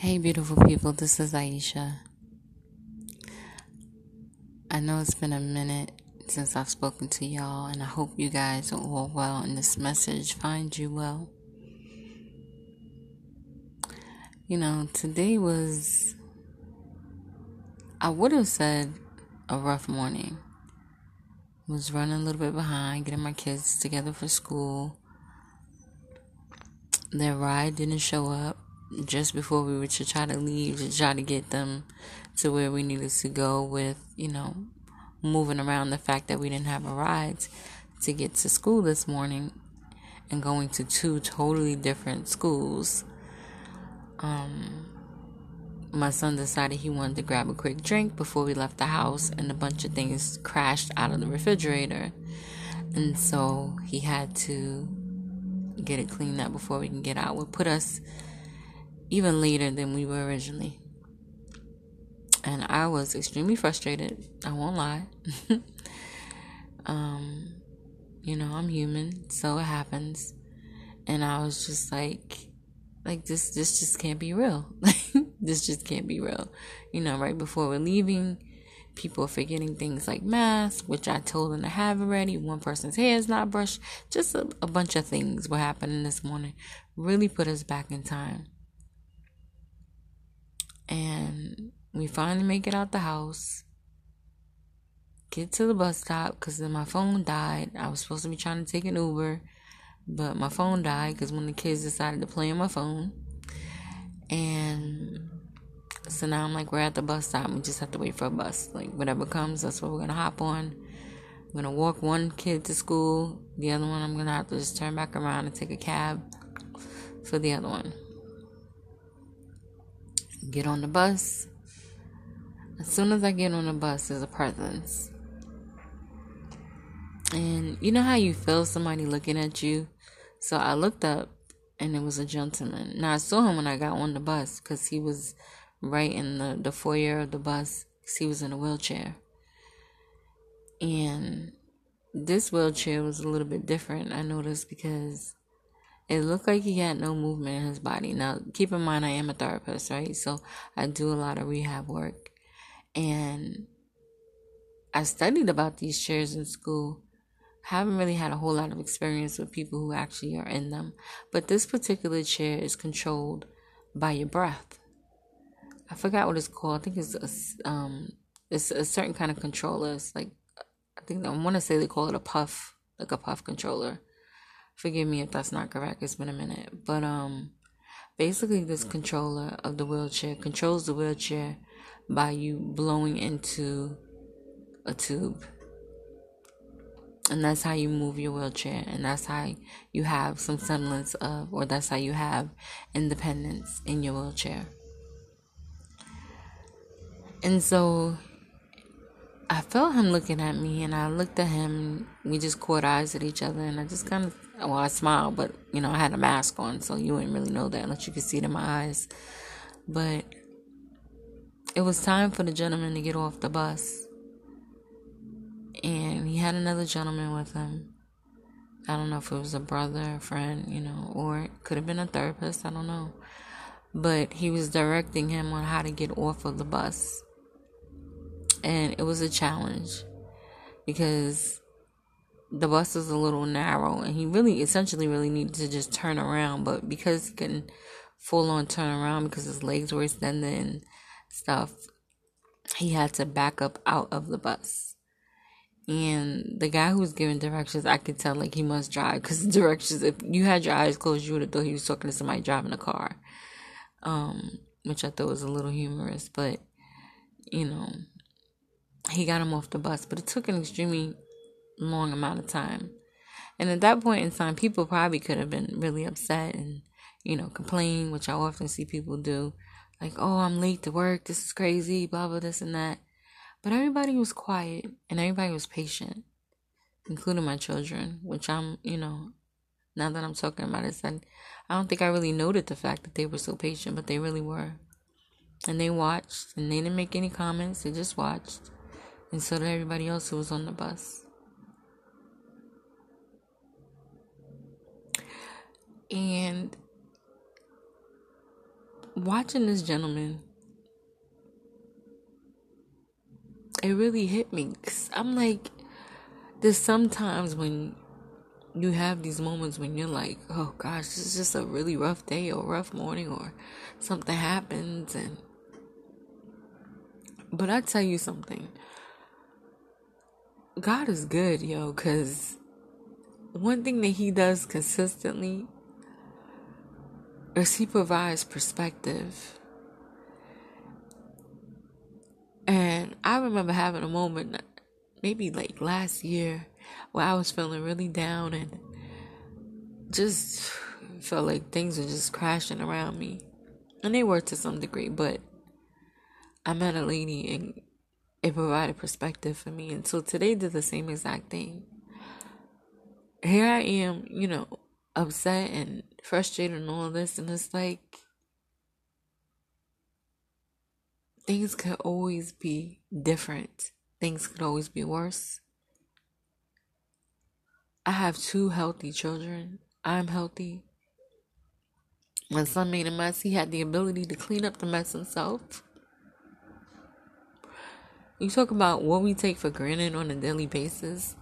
Hey, beautiful people, this is Aisha. I know it's been a minute since I've spoken to y'all, and I hope you guys are all well and this message finds you well. You know, today was, I would have said, a rough morning. Was running a little bit behind, getting my kids together for school. Their ride didn't show up just before we were to try to leave to try to get them to where we needed to go with, you know, moving around the fact that we didn't have a ride to get to school this morning and going to two totally different schools. Um, my son decided he wanted to grab a quick drink before we left the house, and a bunch of things crashed out of the refrigerator. And so he had to get it cleaned up before we can get out. Would put us even later than we were originally. And I was extremely frustrated. I won't lie. um, you know, I'm human, so it happens. And I was just like, like this, this just can't be real. this just can't be real. You know, right before we're leaving, people are forgetting things like masks, which I told them to have already. One person's hair is not brushed. Just a, a bunch of things were happening this morning. Really put us back in time. And we finally make it out the house. Get to the bus stop because then my phone died. I was supposed to be trying to take an Uber, but my phone died because when the kids decided to play on my phone. And so now I'm like, we're at the bus stop. We just have to wait for a bus. Like, whatever comes, that's what we're going to hop on. I'm going to walk one kid to school. The other one, I'm going to have to just turn back around and take a cab for the other one get on the bus. As soon as I get on the bus, there's a presence. And you know how you feel somebody looking at you? So I looked up and it was a gentleman. Now I saw him when I got on the bus because he was right in the, the foyer of the bus because he was in a wheelchair. And this wheelchair was a little bit different, I noticed, because it looked like he had no movement in his body. Now, keep in mind, I am a therapist, right? So I do a lot of rehab work. And I studied about these chairs in school. Haven't really had a whole lot of experience with people who actually are in them. But this particular chair is controlled by your breath. I forgot what it's called. I think it's a, um, it's a certain kind of controller. It's like, I think I want to say they call it a puff, like a puff controller Forgive me if that's not correct. It's been a minute. But um basically this controller of the wheelchair controls the wheelchair by you blowing into a tube. And that's how you move your wheelchair and that's how you have some semblance of or that's how you have independence in your wheelchair. And so I felt him looking at me, and I looked at him. We just caught eyes at each other, and I just kind of, well, I smiled, but you know, I had a mask on, so you wouldn't really know that unless you could see it in my eyes. But it was time for the gentleman to get off the bus, and he had another gentleman with him. I don't know if it was a brother, a friend, you know, or it could have been a therapist. I don't know. But he was directing him on how to get off of the bus and it was a challenge because the bus was a little narrow and he really essentially really needed to just turn around but because he couldn't full on turn around because his legs were extended and stuff he had to back up out of the bus. And the guy who was giving directions i could tell like he must drive because directions if you had your eyes closed you would have thought he was talking to somebody driving a car. Um which i thought was a little humorous but you know he got him off the bus, but it took an extremely long amount of time. And at that point in time, people probably could have been really upset and, you know, complain, which I often see people do. Like, oh, I'm late to work. This is crazy, blah, blah, this and that. But everybody was quiet and everybody was patient, including my children, which I'm, you know, now that I'm talking about it, I, I don't think I really noted the fact that they were so patient, but they really were. And they watched and they didn't make any comments, they just watched and so did everybody else who was on the bus. And watching this gentleman, it really hit me. Cause I'm like, there's sometimes when you have these moments when you're like, oh gosh, this is just a really rough day or rough morning or something happens and but I tell you something. God is good, yo, cuz one thing that he does consistently he provides perspective. And I remember having a moment maybe like last year where I was feeling really down and just felt like things were just crashing around me. And they were to some degree, but I met a lady and it provided perspective for me. And so today did the same exact thing. Here I am, you know, upset and frustrated and all this, and it's like things could always be different. Things could always be worse. I have two healthy children. I'm healthy. My son made a mess. He had the ability to clean up the mess himself. You talk about what we take for granted on a daily basis.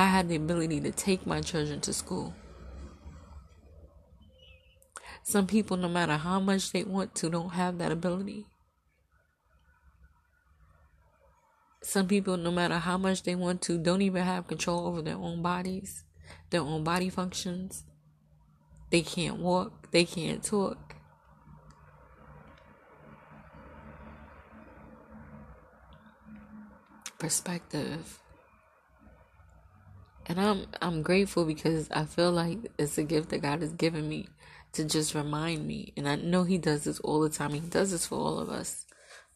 I had the ability to take my children to school. Some people, no matter how much they want to, don't have that ability. Some people, no matter how much they want to, don't even have control over their own bodies, their own body functions. They can't walk, they can't talk. Perspective. And I'm I'm grateful because I feel like it's a gift that God has given me to just remind me. And I know he does this all the time. He does this for all of us.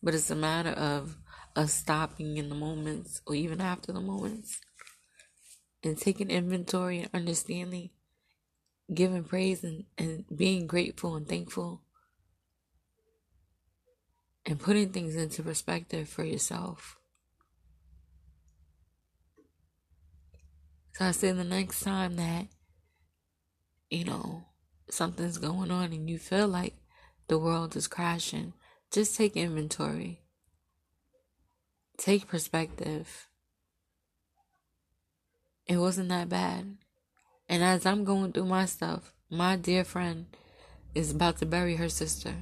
But it's a matter of us stopping in the moments or even after the moments and taking inventory and understanding, giving praise and, and being grateful and thankful and putting things into perspective for yourself. So I say the next time that, you know, something's going on and you feel like the world is crashing, just take inventory take perspective. It wasn't that bad. And as I'm going through my stuff, my dear friend is about to bury her sister.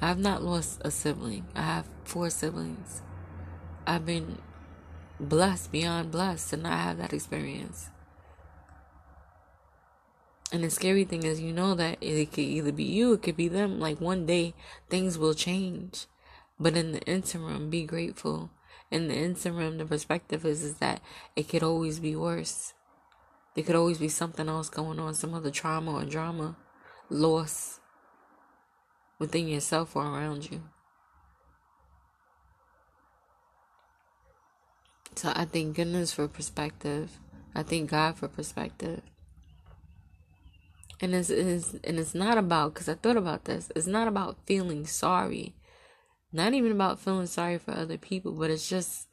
I've not lost a sibling. I have four siblings. I've been blessed beyond blessed to not have that experience. And the scary thing is, you know that it could either be you, it could be them. Like one day, things will change. But in the interim, be grateful. In the interim, the perspective is, is that it could always be worse. There could always be something else going on, some other trauma or drama, loss within yourself or around you. So I thank goodness for perspective. I thank God for perspective. And it's, it's and it's not about because I thought about this. It's not about feeling sorry not even about feeling sorry for other people, but it's just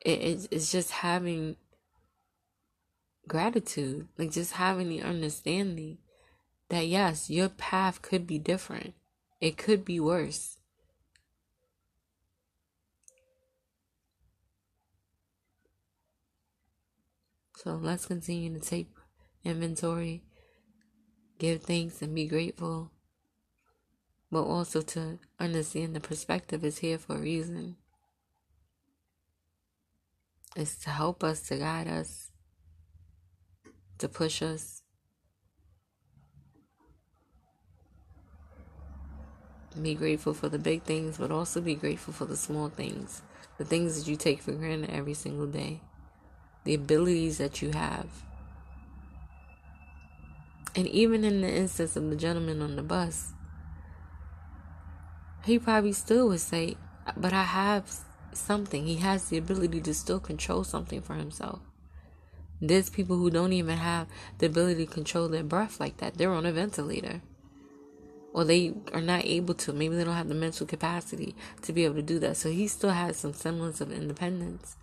it, it's, it's just having gratitude, like just having the understanding that yes, your path could be different. It could be worse. So let's continue to take inventory, give thanks, and be grateful but also to understand the perspective is here for a reason. It's to help us, to guide us, to push us. Be grateful for the big things, but also be grateful for the small things, the things that you take for granted every single day, the abilities that you have. And even in the instance of the gentleman on the bus, he probably still would say, but I have something. He has the ability to still control something for himself. There's people who don't even have the ability to control their breath like that. They're on a ventilator. Or they are not able to. Maybe they don't have the mental capacity to be able to do that. So he still has some semblance of independence.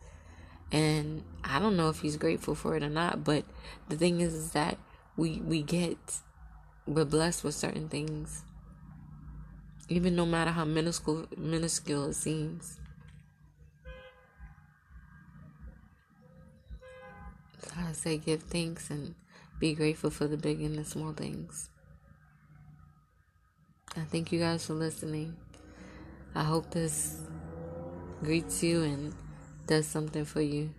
And I don't know if he's grateful for it or not. But the thing is, is that we we get we're blessed with certain things. Even no matter how minuscule minuscule it seems. So I say give thanks and be grateful for the big and the small things. I thank you guys for listening. I hope this greets you and does something for you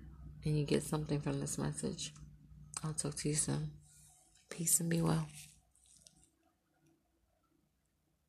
and you get something from this message. I'll talk to you soon. Peace and be well.